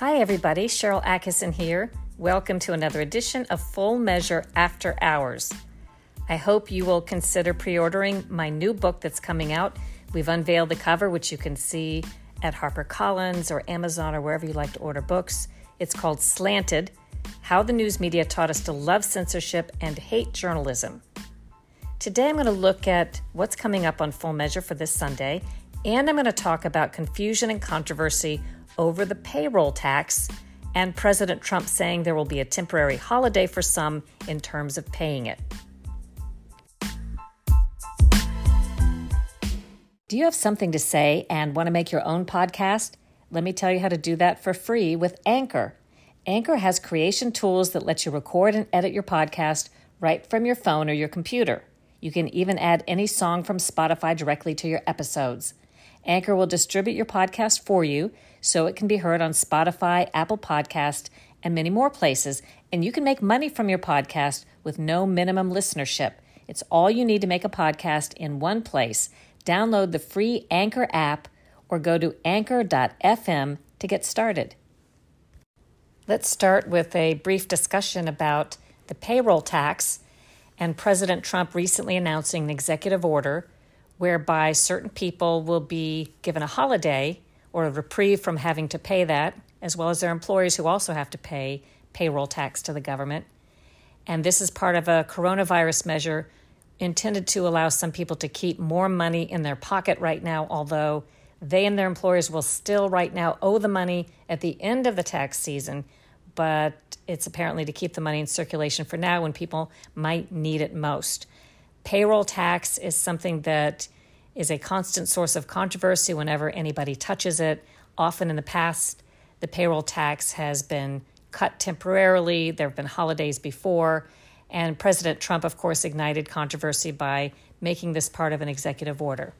Hi, everybody. Sharyl Attkisson here. Welcome to another edition of Full Measure After Hours. I hope you will consider pre ordering my new book that's coming out. We've unveiled the cover, which you can see at HarperCollins or Amazon or wherever you like to order books. It's called Slanted How the News Media Taught Us to Love Censorship and Hate Journalism. Today, I'm going to look at what's coming up on Full Measure for this Sunday, and I'm going to talk about confusion and controversy over the payroll tax and President Trump saying there will be a temporary holiday for some in terms of paying it. Do you have something to say and want to make your own podcast? Let me tell you how to do that for free with Anchor. Anchor has creation tools that let you record and edit your podcast right from your phone or your computer. You can even add any song from Spotify directly to your episodes. Anchor will distribute your podcast for you so it can be heard on Spotify, Apple Podcast, and many more places, and you can make money from your podcast with no minimum listenership. It's all you need to make a podcast in one place. Download the free Anchor app or go to anchor.fm to get started. Let's start with a brief discussion about the payroll tax and President Trump recently announcing an executive order whereby certain people will be given a holiday or a reprieve from having to pay that, as well as their employees who also have to pay payroll tax to the government. And this is part of a coronavirus measure intended to allow some people to keep more money in their pocket right now, although they and their employers will still right now owe the money at the end of the tax season. But it's apparently to keep the money in circulation for now when people might need it most. Payroll tax is something that is a constant source of controversy whenever anybody touches it. Often in the past, the payroll tax has been cut temporarily. There have been holidays before. And President Trump, of course, ignited controversy by making this part of an executive order.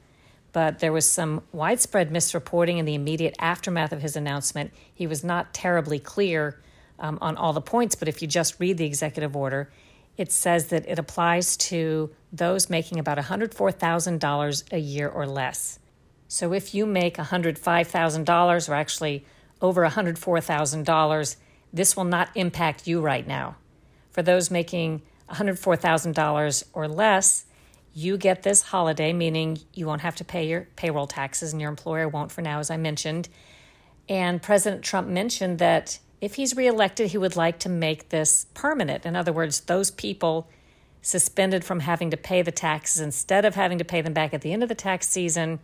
But there was some widespread misreporting in the immediate aftermath of his announcement. He was not terribly clear um, on all the points, but if you just read the executive order, it says that it applies to those making about $104,000 a year or less. So if you make $105,000 or actually over $104,000, this will not impact you right now. For those making $104,000 or less, you get this holiday, meaning you won't have to pay your payroll taxes and your employer won't for now, as I mentioned. And President Trump mentioned that if he's reelected, he would like to make this permanent. In other words, those people suspended from having to pay the taxes instead of having to pay them back at the end of the tax season.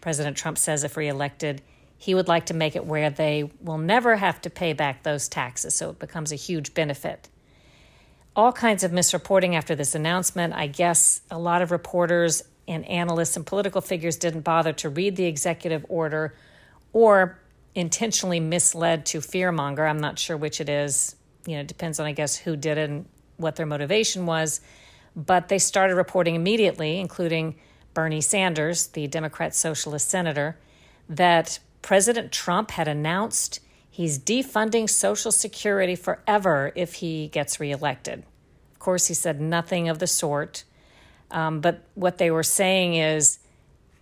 President Trump says if reelected, he would like to make it where they will never have to pay back those taxes, so it becomes a huge benefit. All kinds of misreporting after this announcement. I guess a lot of reporters and analysts and political figures didn't bother to read the executive order or intentionally misled to fearmonger. I'm not sure which it is. You know, it depends on, I guess, who did it and what their motivation was. But they started reporting immediately, including Bernie Sanders, the Democrat Socialist senator, that President Trump had announced he's defunding Social Security forever if he gets reelected. Of course, he said nothing of the sort. Um, but what they were saying is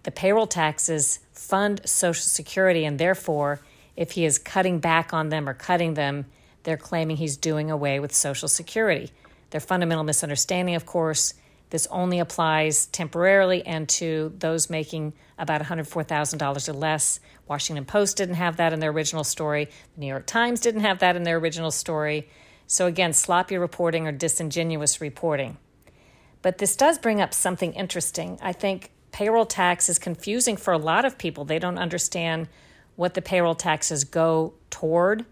the payroll taxes fund Social Security, and therefore, if he is cutting back on them or cutting them, they're claiming he's doing away with Social Security. Their fundamental misunderstanding, of course, this only applies temporarily and to those making about $104,000 or less. Washington Post didn't have that in their original story. The New York Times didn't have that in their original story. So, again, sloppy reporting or disingenuous reporting. But this does bring up something interesting. I think payroll tax is confusing for a lot of people. They don't understand what the payroll taxes go toward.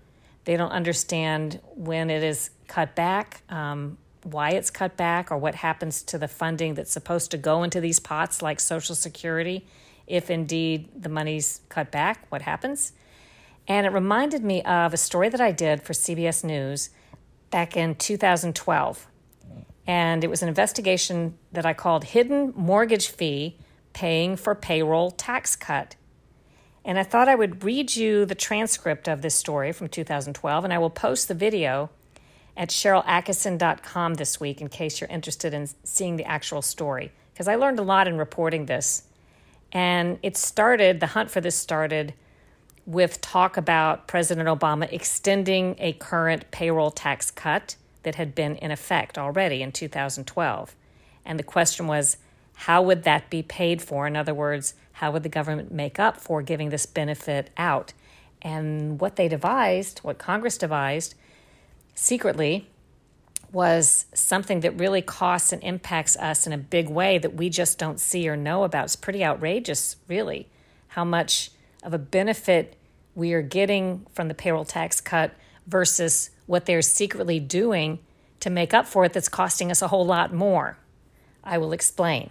They don't understand when it is cut back. Um, why it's cut back or what happens to the funding that's supposed to go into these pots like Social Security if indeed the money's cut back, what happens? And it reminded me of a story that I did for CBS News back in 2012. And it was an investigation that I called Hidden Mortgage Fee Paying for Payroll Tax Cut. And I thought I would read you the transcript of this story from 2012, and I will post the video at SharylAttkisson.com this week in case you're interested in seeing the actual story. Because I learned a lot in reporting this. And it started, the hunt for this started with talk about President Obama extending a current payroll tax cut that had been in effect already in 2012. And the question was, how would that be paid for? In other words, how would the government make up for giving this benefit out? And what they devised, what Congress devised secretly, was something that really costs and impacts us in a big way that we just don't see or know about. It's pretty outrageous, really, how much of a benefit we are getting from the payroll tax cut versus what they're secretly doing to make up for it that's costing us a whole lot more. I will explain.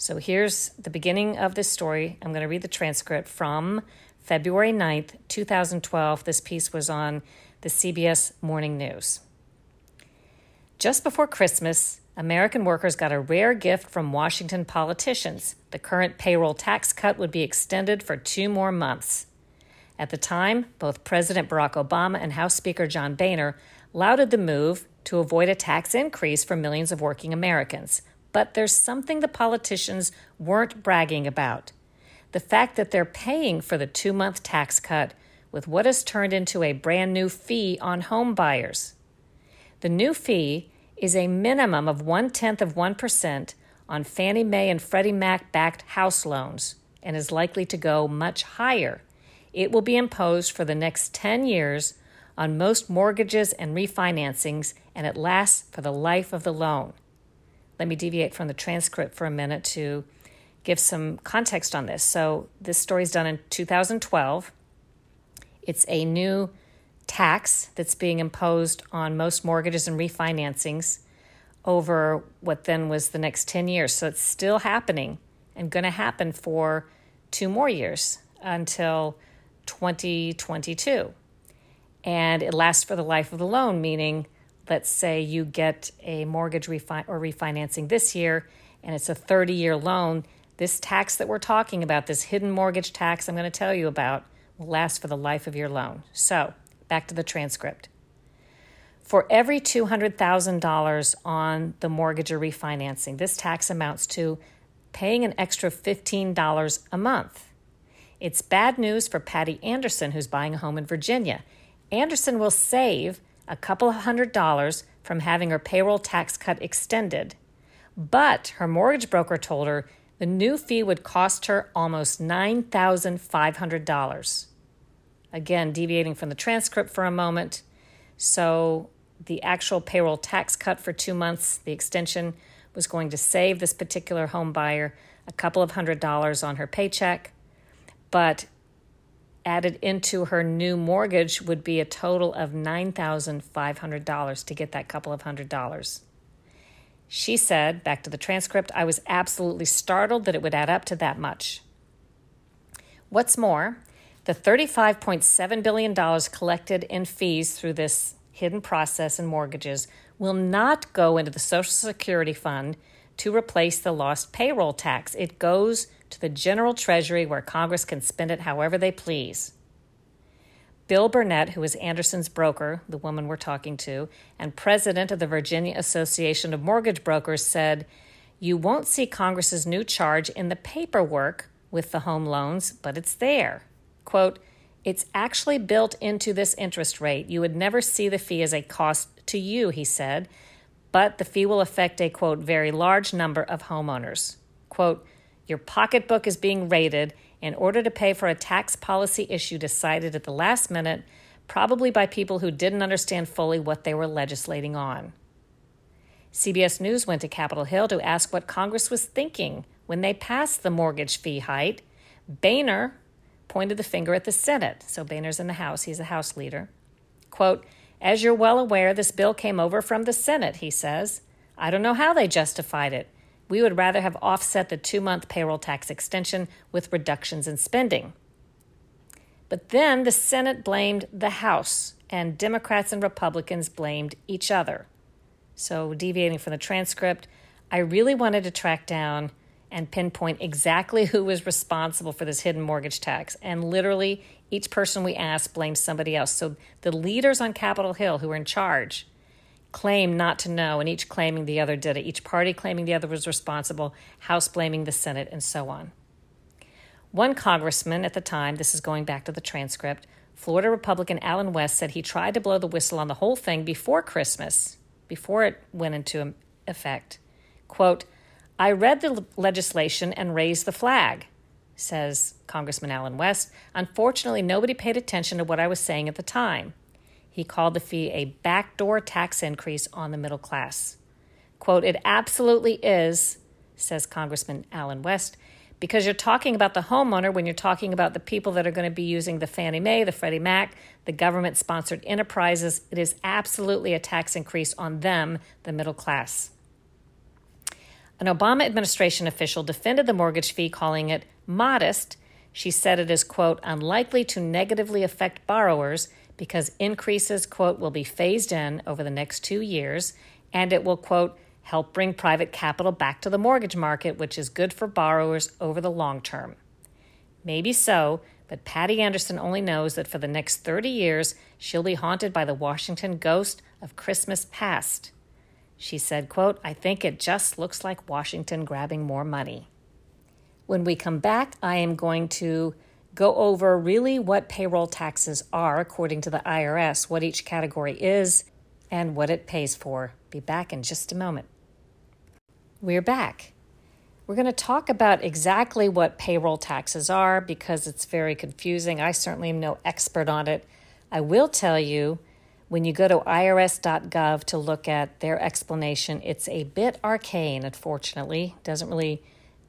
So here's the beginning of this story. I'm going to read the transcript from February 9th, 2012. This piece was on the CBS Morning News. Just before Christmas, American workers got a rare gift from Washington politicians. The current payroll tax cut would be extended for two more months. At the time, both President Barack Obama and House Speaker John Boehner lauded the move to avoid a tax increase for millions of working Americans. But there's something the politicians weren't bragging about the fact that they're paying for the two month tax cut with what has turned into a brand new fee on home buyers. The new fee is a minimum of one tenth of 1% on Fannie Mae and Freddie Mac backed house loans and is likely to go much higher it will be imposed for the next 10 years on most mortgages and refinancings, and it lasts for the life of the loan. Let me deviate from the transcript for a minute to give some context on this. So, this story is done in 2012. It's a new tax that's being imposed on most mortgages and refinancings over what then was the next 10 years. So, it's still happening and going to happen for two more years until 2022. And it lasts for the life of the loan, meaning, let's say you get a mortgage refi- or refinancing this year and it's a 30 year loan. This tax that we're talking about, this hidden mortgage tax I'm going to tell you about, will last for the life of your loan. So, back to the transcript. For every $200,000 on the mortgage or refinancing, this tax amounts to paying an extra $15 a month. It's bad news for Patty Anderson, who's buying a home in Virginia. Anderson will save a couple of hundred dollars from having her payroll tax cut extended. But her mortgage broker told her the new fee would cost her almost $9,500. Again, deviating from the transcript for a moment. So, the actual payroll tax cut for two months, the extension, was going to save this particular home buyer a couple of hundred dollars on her paycheck but added into her new mortgage would be a total of $9,500 to get that couple of hundred dollars. She said, back to the transcript, I was absolutely startled that it would add up to that much. What's more, the $35.7 billion collected in fees through this hidden process in mortgages will not go into the Social Security Fund to replace the lost payroll tax. It goes to the general treasury where Congress can spend it however they please. Bill Burnett, who is Anderson's broker, the woman we're talking to, and president of the Virginia Association of Mortgage Brokers, said, You won't see Congress's new charge in the paperwork with the home loans, but it's there. Quote, It's actually built into this interest rate. You would never see the fee as a cost to you, he said, but the fee will affect a, quote, very large number of homeowners. Quote, your pocketbook is being raided in order to pay for a tax policy issue decided at the last minute, probably by people who didn't understand fully what they were legislating on. CBS News went to Capitol Hill to ask what Congress was thinking when they passed the mortgage fee height. Boehner pointed the finger at the Senate. So Boehner's in the House, he's a House leader. Quote, As you're well aware, this bill came over from the Senate, he says. I don't know how they justified it. We would rather have offset the two month payroll tax extension with reductions in spending. But then the Senate blamed the House, and Democrats and Republicans blamed each other. So, deviating from the transcript, I really wanted to track down and pinpoint exactly who was responsible for this hidden mortgage tax. And literally, each person we asked blamed somebody else. So, the leaders on Capitol Hill who were in charge claim not to know, and each claiming the other did it. Each party claiming the other was responsible, House blaming the Senate, and so on. One congressman at the time, this is going back to the transcript, Florida Republican Allen West said he tried to blow the whistle on the whole thing before Christmas, before it went into effect. Quote, I read the legislation and raised the flag, says Congressman Allen West. Unfortunately, nobody paid attention to what I was saying at the time. He called the fee a backdoor tax increase on the middle class. Quote, It absolutely is, says Congressman Allen West, because you're talking about the homeowner when you're talking about the people that are going to be using the Fannie Mae, the Freddie Mac, the government sponsored enterprises. It is absolutely a tax increase on them, the middle class. An Obama administration official defended the mortgage fee, calling it modest. She said it is, quote, unlikely to negatively affect borrowers because increases, quote, will be phased in over the next two years, and it will, quote, help bring private capital back to the mortgage market, which is good for borrowers over the long term. Maybe so, but Patty Anderson only knows that for the next 30 years, she'll be haunted by the Washington ghost of Christmas past. She said, quote, I think it just looks like Washington grabbing more money. When we come back, I am going to go over really what payroll taxes are according to the IRS, what each category is, and what it pays for. Be back in just a moment. We're back. We're going to talk about exactly what payroll taxes are because it's very confusing. I certainly am no expert on it. I will tell you when you go to irs.gov to look at their explanation, it's a bit arcane, unfortunately. It doesn't really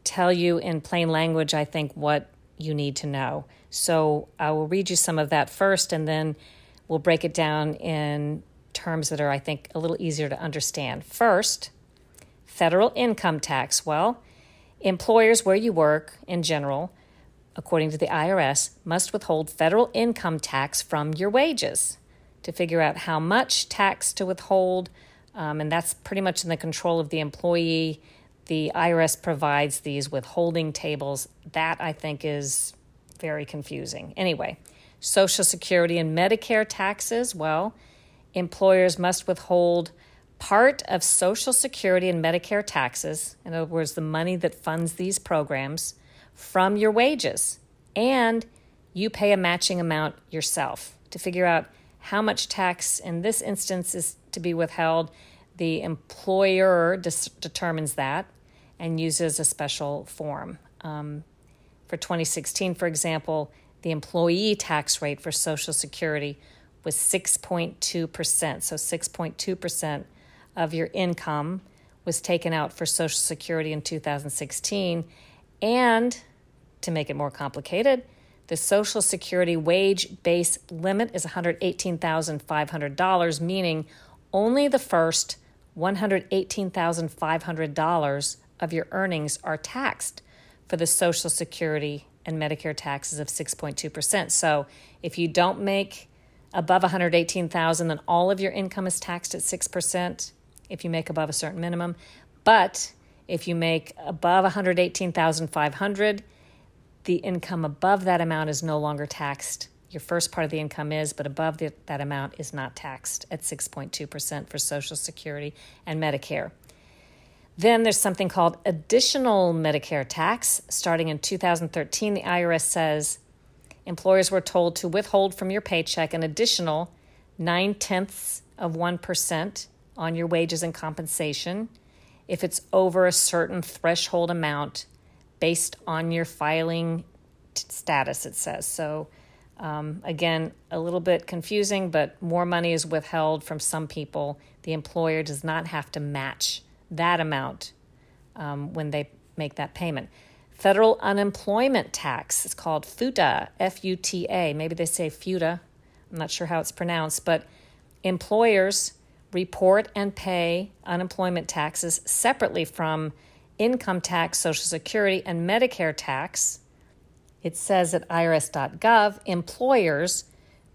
tell you in plain language, I think, what you need to know. So I will read you some of that first, and then we'll break it down in terms that are, I think, a little easier to understand. First, federal income tax. Well, employers where you work in general, according to the IRS, must withhold federal income tax from your wages to figure out how much tax to withhold. Um, and that's pretty much in the control of the employee the IRS provides these withholding tables. That I think is very confusing. Anyway, Social Security and Medicare taxes, well, employers must withhold part of Social Security and Medicare taxes, in other words, the money that funds these programs, from your wages. And you pay a matching amount yourself to figure out how much tax in this instance is to be withheld. The employer dis- determines that and uses a special form. Um, for 2016, for example, the employee tax rate for Social Security was 6.2%. So 6.2% of your income was taken out for Social Security in 2016. And to make it more complicated, the Social Security wage base limit is $118,500, meaning only the first $118,500 of your earnings are taxed for the Social Security and Medicare taxes of 6.2%. So if you don't make above 118,000 then all of your income is taxed at 6% if you make above a certain minimum. But if you make above 118,500, the income above that amount is no longer taxed. Your first part of the income is, but above the, that amount is not taxed at 6.2% for Social Security and Medicare. Then there's something called additional Medicare tax. Starting in 2013, the IRS says employers were told to withhold from your paycheck an additional nine tenths of 1% on your wages and compensation if it's over a certain threshold amount based on your filing t- status, it says. So, um, again, a little bit confusing, but more money is withheld from some people. The employer does not have to match that amount um, when they make that payment. Federal unemployment tax is called FUTA, F U T A. Maybe they say FUTA. I'm not sure how it's pronounced, but employers report and pay unemployment taxes separately from income tax, Social Security, and Medicare tax. It says at irs.gov employers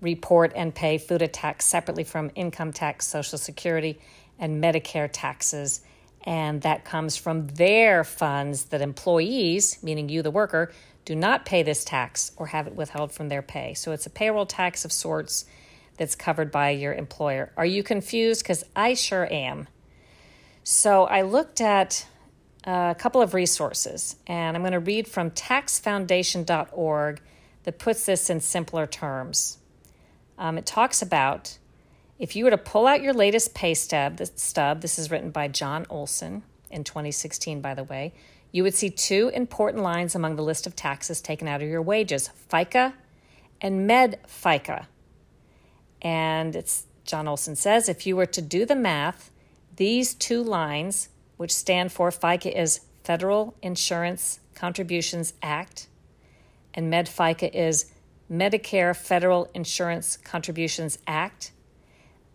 report and pay FUTA tax separately from income tax, Social Security, and Medicare taxes. And that comes from their funds that employees, meaning you, the worker, do not pay this tax or have it withheld from their pay. So it's a payroll tax of sorts that's covered by your employer. Are you confused? Because I sure am. So I looked at a couple of resources, and I'm going to read from taxfoundation.org that puts this in simpler terms. Um, it talks about if you were to pull out your latest pay stub, stub, this is written by John Olson in 2016, by the way, you would see two important lines among the list of taxes taken out of your wages FICA and Med FICA. And it's John Olson says if you were to do the math, these two lines, which stand for FICA is Federal Insurance Contributions Act, and MedFICA is Medicare Federal Insurance Contributions Act,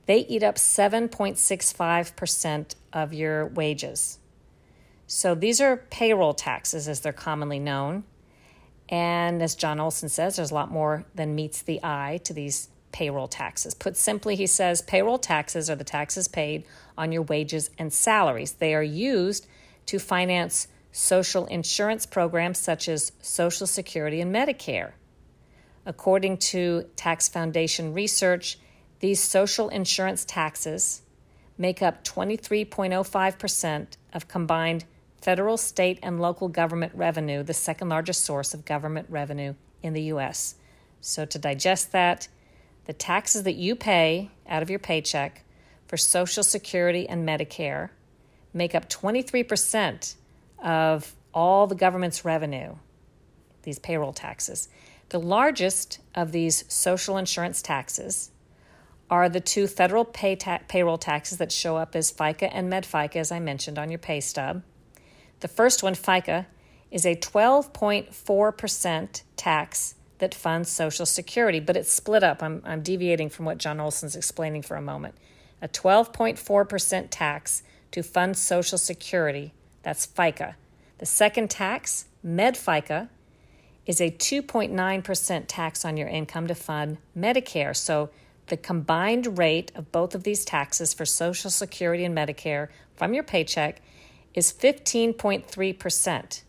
they eat up 7.65% of your wages. So these are payroll taxes, as they're commonly known. And as John Olson says, there's a lot more than meets the eye to these payroll taxes. Put simply, he says payroll taxes are the taxes paid on your wages and salaries. They are used to finance social insurance programs such as Social Security and Medicare. According to Tax Foundation research, these social insurance taxes make up 23.05% of combined federal, state, and local government revenue, the second largest source of government revenue in the U.S. So, to digest that, the taxes that you pay out of your paycheck for Social Security and Medicare make up 23% of all the government's revenue, these payroll taxes. The largest of these social insurance taxes are the two federal pay ta- payroll taxes that show up as FICA and MedFICA, as I mentioned on your pay stub. The first one, FICA, is a 12.4% tax that funds Social Security, but it's split up. I'm, I'm deviating from what John Olson's explaining for a moment. A 12.4% tax to fund Social Security, that's FICA. The second tax, MedFICA, is a 2.9% tax on your income to fund Medicare. So the combined rate of both of these taxes for Social Security and Medicare from your paycheck is 15.3%.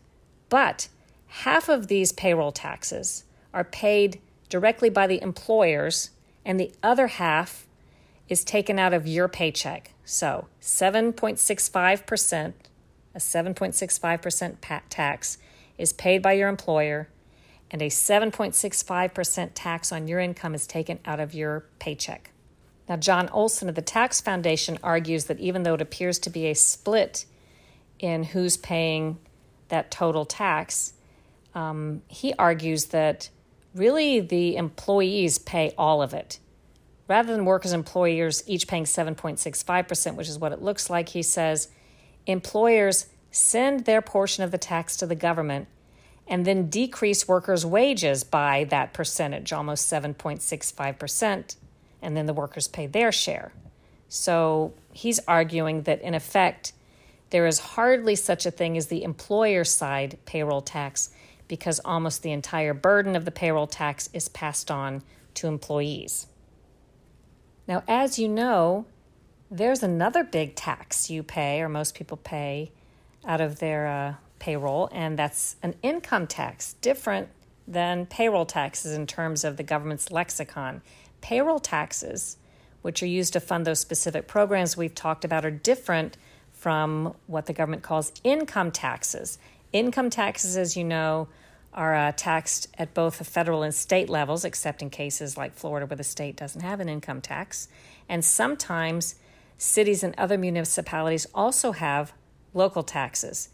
But half of these payroll taxes are paid directly by the employers, and the other half is taken out of your paycheck. So 7.65%, a 7.65% tax is paid by your employer, and a 7.65% tax on your income is taken out of your paycheck. Now, John Olson of the Tax Foundation argues that even though it appears to be a split in who's paying that total tax, um, he argues that really the employees pay all of it. Rather than workers employers each paying 7.65%, which is what it looks like, he says employers send their portion of the tax to the government and then decrease workers' wages by that percentage, almost 7.65%, and then the workers pay their share. So he's arguing that in effect, there is hardly such a thing as the employer side payroll tax because almost the entire burden of the payroll tax is passed on to employees. Now, as you know, there's another big tax you pay, or most people pay, out of their uh, payroll, and that's an income tax, different than payroll taxes in terms of the government's lexicon. Payroll taxes, which are used to fund those specific programs we've talked about, are different from what the government calls income taxes. Income taxes, as you know, are uh, taxed at both the federal and state levels, except in cases like Florida where the state doesn't have an income tax. And sometimes cities and other municipalities also have local taxes.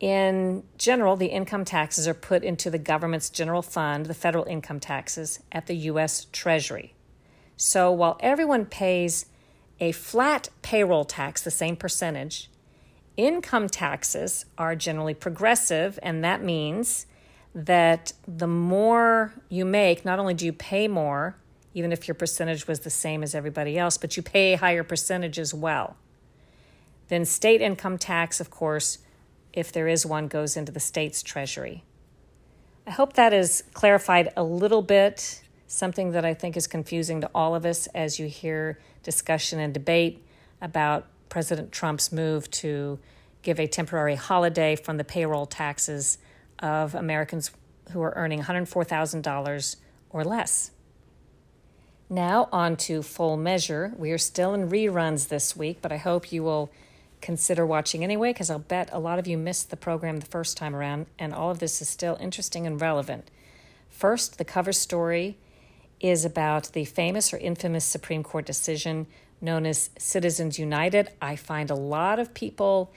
In general, the income taxes are put into the government's general fund, the federal income taxes, at the U.S. Treasury. So while everyone pays a flat payroll tax, the same percentage, income taxes are generally progressive, and that means that the more you make, not only do you pay more, even if your percentage was the same as everybody else, but you pay a higher percentage as well. Then, state income tax, of course, if there is one, goes into the state's treasury. I hope that is clarified a little bit, something that I think is confusing to all of us as you hear discussion and debate about President Trump's move to give a temporary holiday from the payroll taxes of Americans who are earning $104,000 or less. Now, on to full measure. We are still in reruns this week, but I hope you will consider watching anyway because I'll bet a lot of you missed the program the first time around, and all of this is still interesting and relevant. First, the cover story is about the famous or infamous Supreme Court decision known as Citizens United. I find a lot of people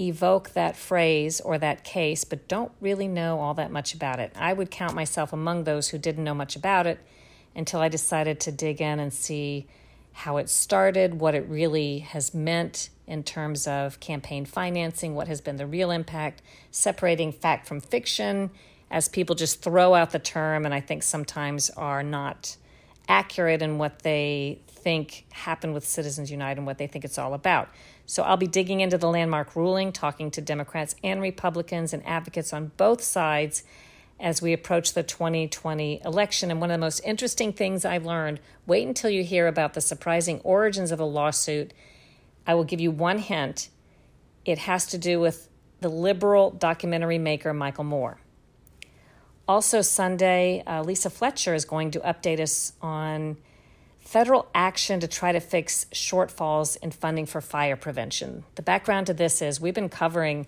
evoke that phrase or that case, but don't really know all that much about it. I would count myself among those who didn't know much about it until I decided to dig in and see how it started, what it really has meant in terms of campaign financing, what has been the real impact, separating fact from fiction, as people just throw out the term and I think sometimes are not accurate in what they think happened with Citizens United and what they think it's all about. So I'll be digging into the landmark ruling, talking to Democrats and Republicans and advocates on both sides as we approach the 2020 election. And one of the most interesting things I've learned wait until you hear about the surprising origins of a lawsuit. I will give you one hint it has to do with the liberal documentary maker Michael Moore. Also, Sunday, uh, Lisa Fletcher is going to update us on federal action to try to fix shortfalls in funding for fire prevention. The background to this is we've been covering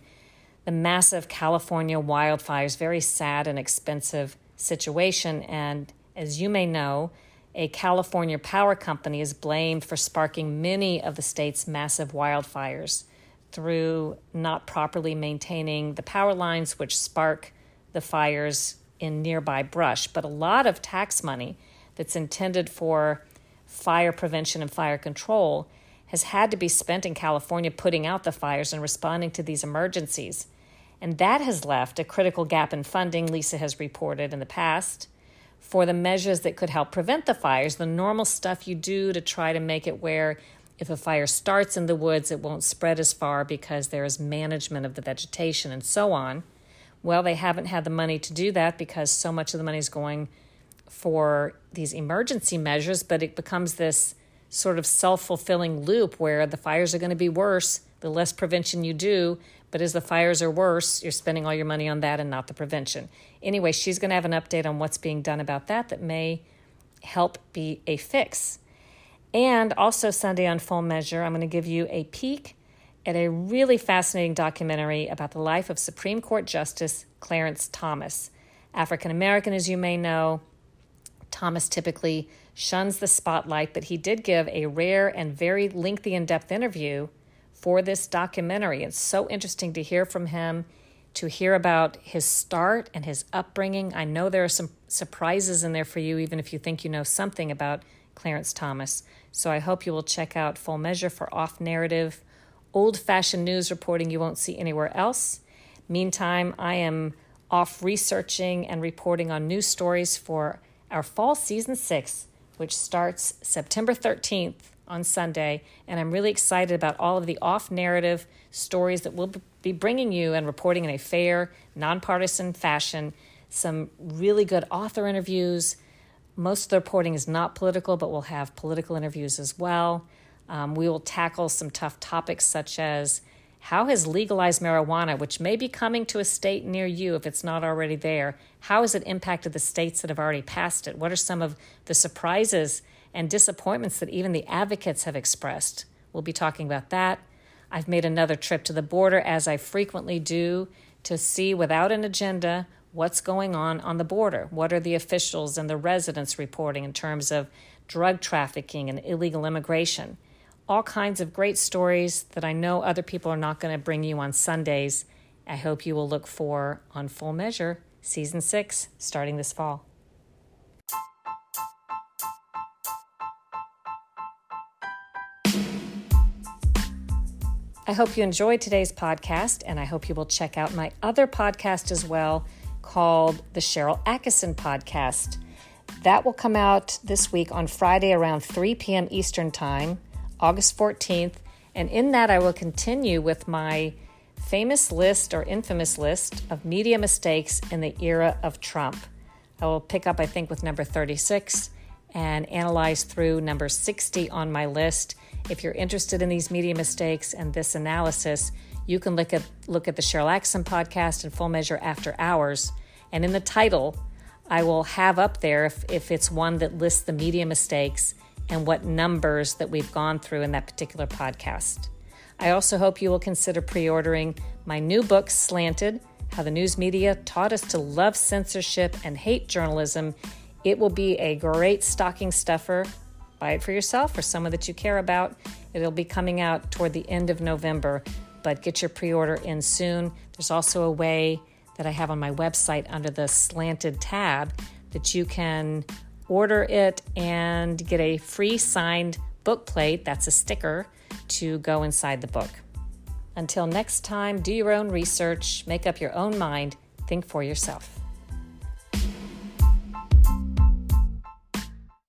the massive California wildfires, very sad and expensive situation. And as you may know, a California power company is blamed for sparking many of the state's massive wildfires through not properly maintaining the power lines, which spark the fires in nearby brush. But a lot of tax money that's intended for fire prevention and fire control has had to be spent in California putting out the fires and responding to these emergencies. And that has left a critical gap in funding, Lisa has reported in the past, for the measures that could help prevent the fires, the normal stuff you do to try to make it where if a fire starts in the woods, it won't spread as far because there is management of the vegetation and so on. Well, they haven't had the money to do that because so much of the money is going for these emergency measures, but it becomes this sort of self fulfilling loop where the fires are going to be worse the less prevention you do. But as the fires are worse, you're spending all your money on that and not the prevention. Anyway, she's going to have an update on what's being done about that that may help be a fix. And also, Sunday on Full Measure, I'm going to give you a peek at a really fascinating documentary about the life of Supreme Court Justice Clarence Thomas. African American, as you may know, Thomas typically shuns the spotlight, but he did give a rare and very lengthy in depth interview for this documentary. It's so interesting to hear from him, to hear about his start and his upbringing. I know there are some surprises in there for you, even if you think you know something about Clarence Thomas. So I hope you will check out Full Measure for off narrative, old fashioned news reporting you won't see anywhere else. Meantime, I am off researching and reporting on news stories for our fall season six, which starts September 13th on Sunday, and I'm really excited about all of the off narrative stories that we'll be bringing you and reporting in a fair, nonpartisan fashion. Some really good author interviews. Most of the reporting is not political, but we'll have political interviews as well. Um, we will tackle some tough topics such as how has legalized marijuana, which may be coming to a state near you if it's not already there, how has it impacted the states that have already passed it? What are some of the surprises and disappointments that even the advocates have expressed. We'll be talking about that. I've made another trip to the border, as I frequently do, to see without an agenda what's going on on the border. What are the officials and the residents reporting in terms of drug trafficking and illegal immigration? All kinds of great stories that I know other people are not going to bring you on Sundays. I hope you will look for on Full Measure, Season 6, starting this fall. I hope you enjoyed today's podcast, and I hope you will check out my other podcast as well called the Sharyl Attkisson Podcast. That will come out this week on Friday around 3 p.m. Eastern Time, August 14th. And in that, I will continue with my famous list or infamous list of media mistakes in the era of Trump. I will pick up, I think, with number 36 and analyze through number 60 on my list. If you're interested in these media mistakes and this analysis, you can look at look at the Sharyl Attkisson podcast and Full Measure After Hours. And in the title, I will have up there if, if it's one that lists the media mistakes and what numbers that we've gone through in that particular podcast. I also hope you will consider pre ordering my new book, Slanted How the News Media Taught Us to Love Censorship and Hate Journalism. It will be a great stocking stuffer. Buy it for yourself or someone that you care about. It'll be coming out toward the end of November, but get your pre order in soon. There's also a way that I have on my website under the Slanted tab that you can order it and get a free signed book plate. That's a sticker to go inside the book. Until next time, do your own research, make up your own mind, think for yourself.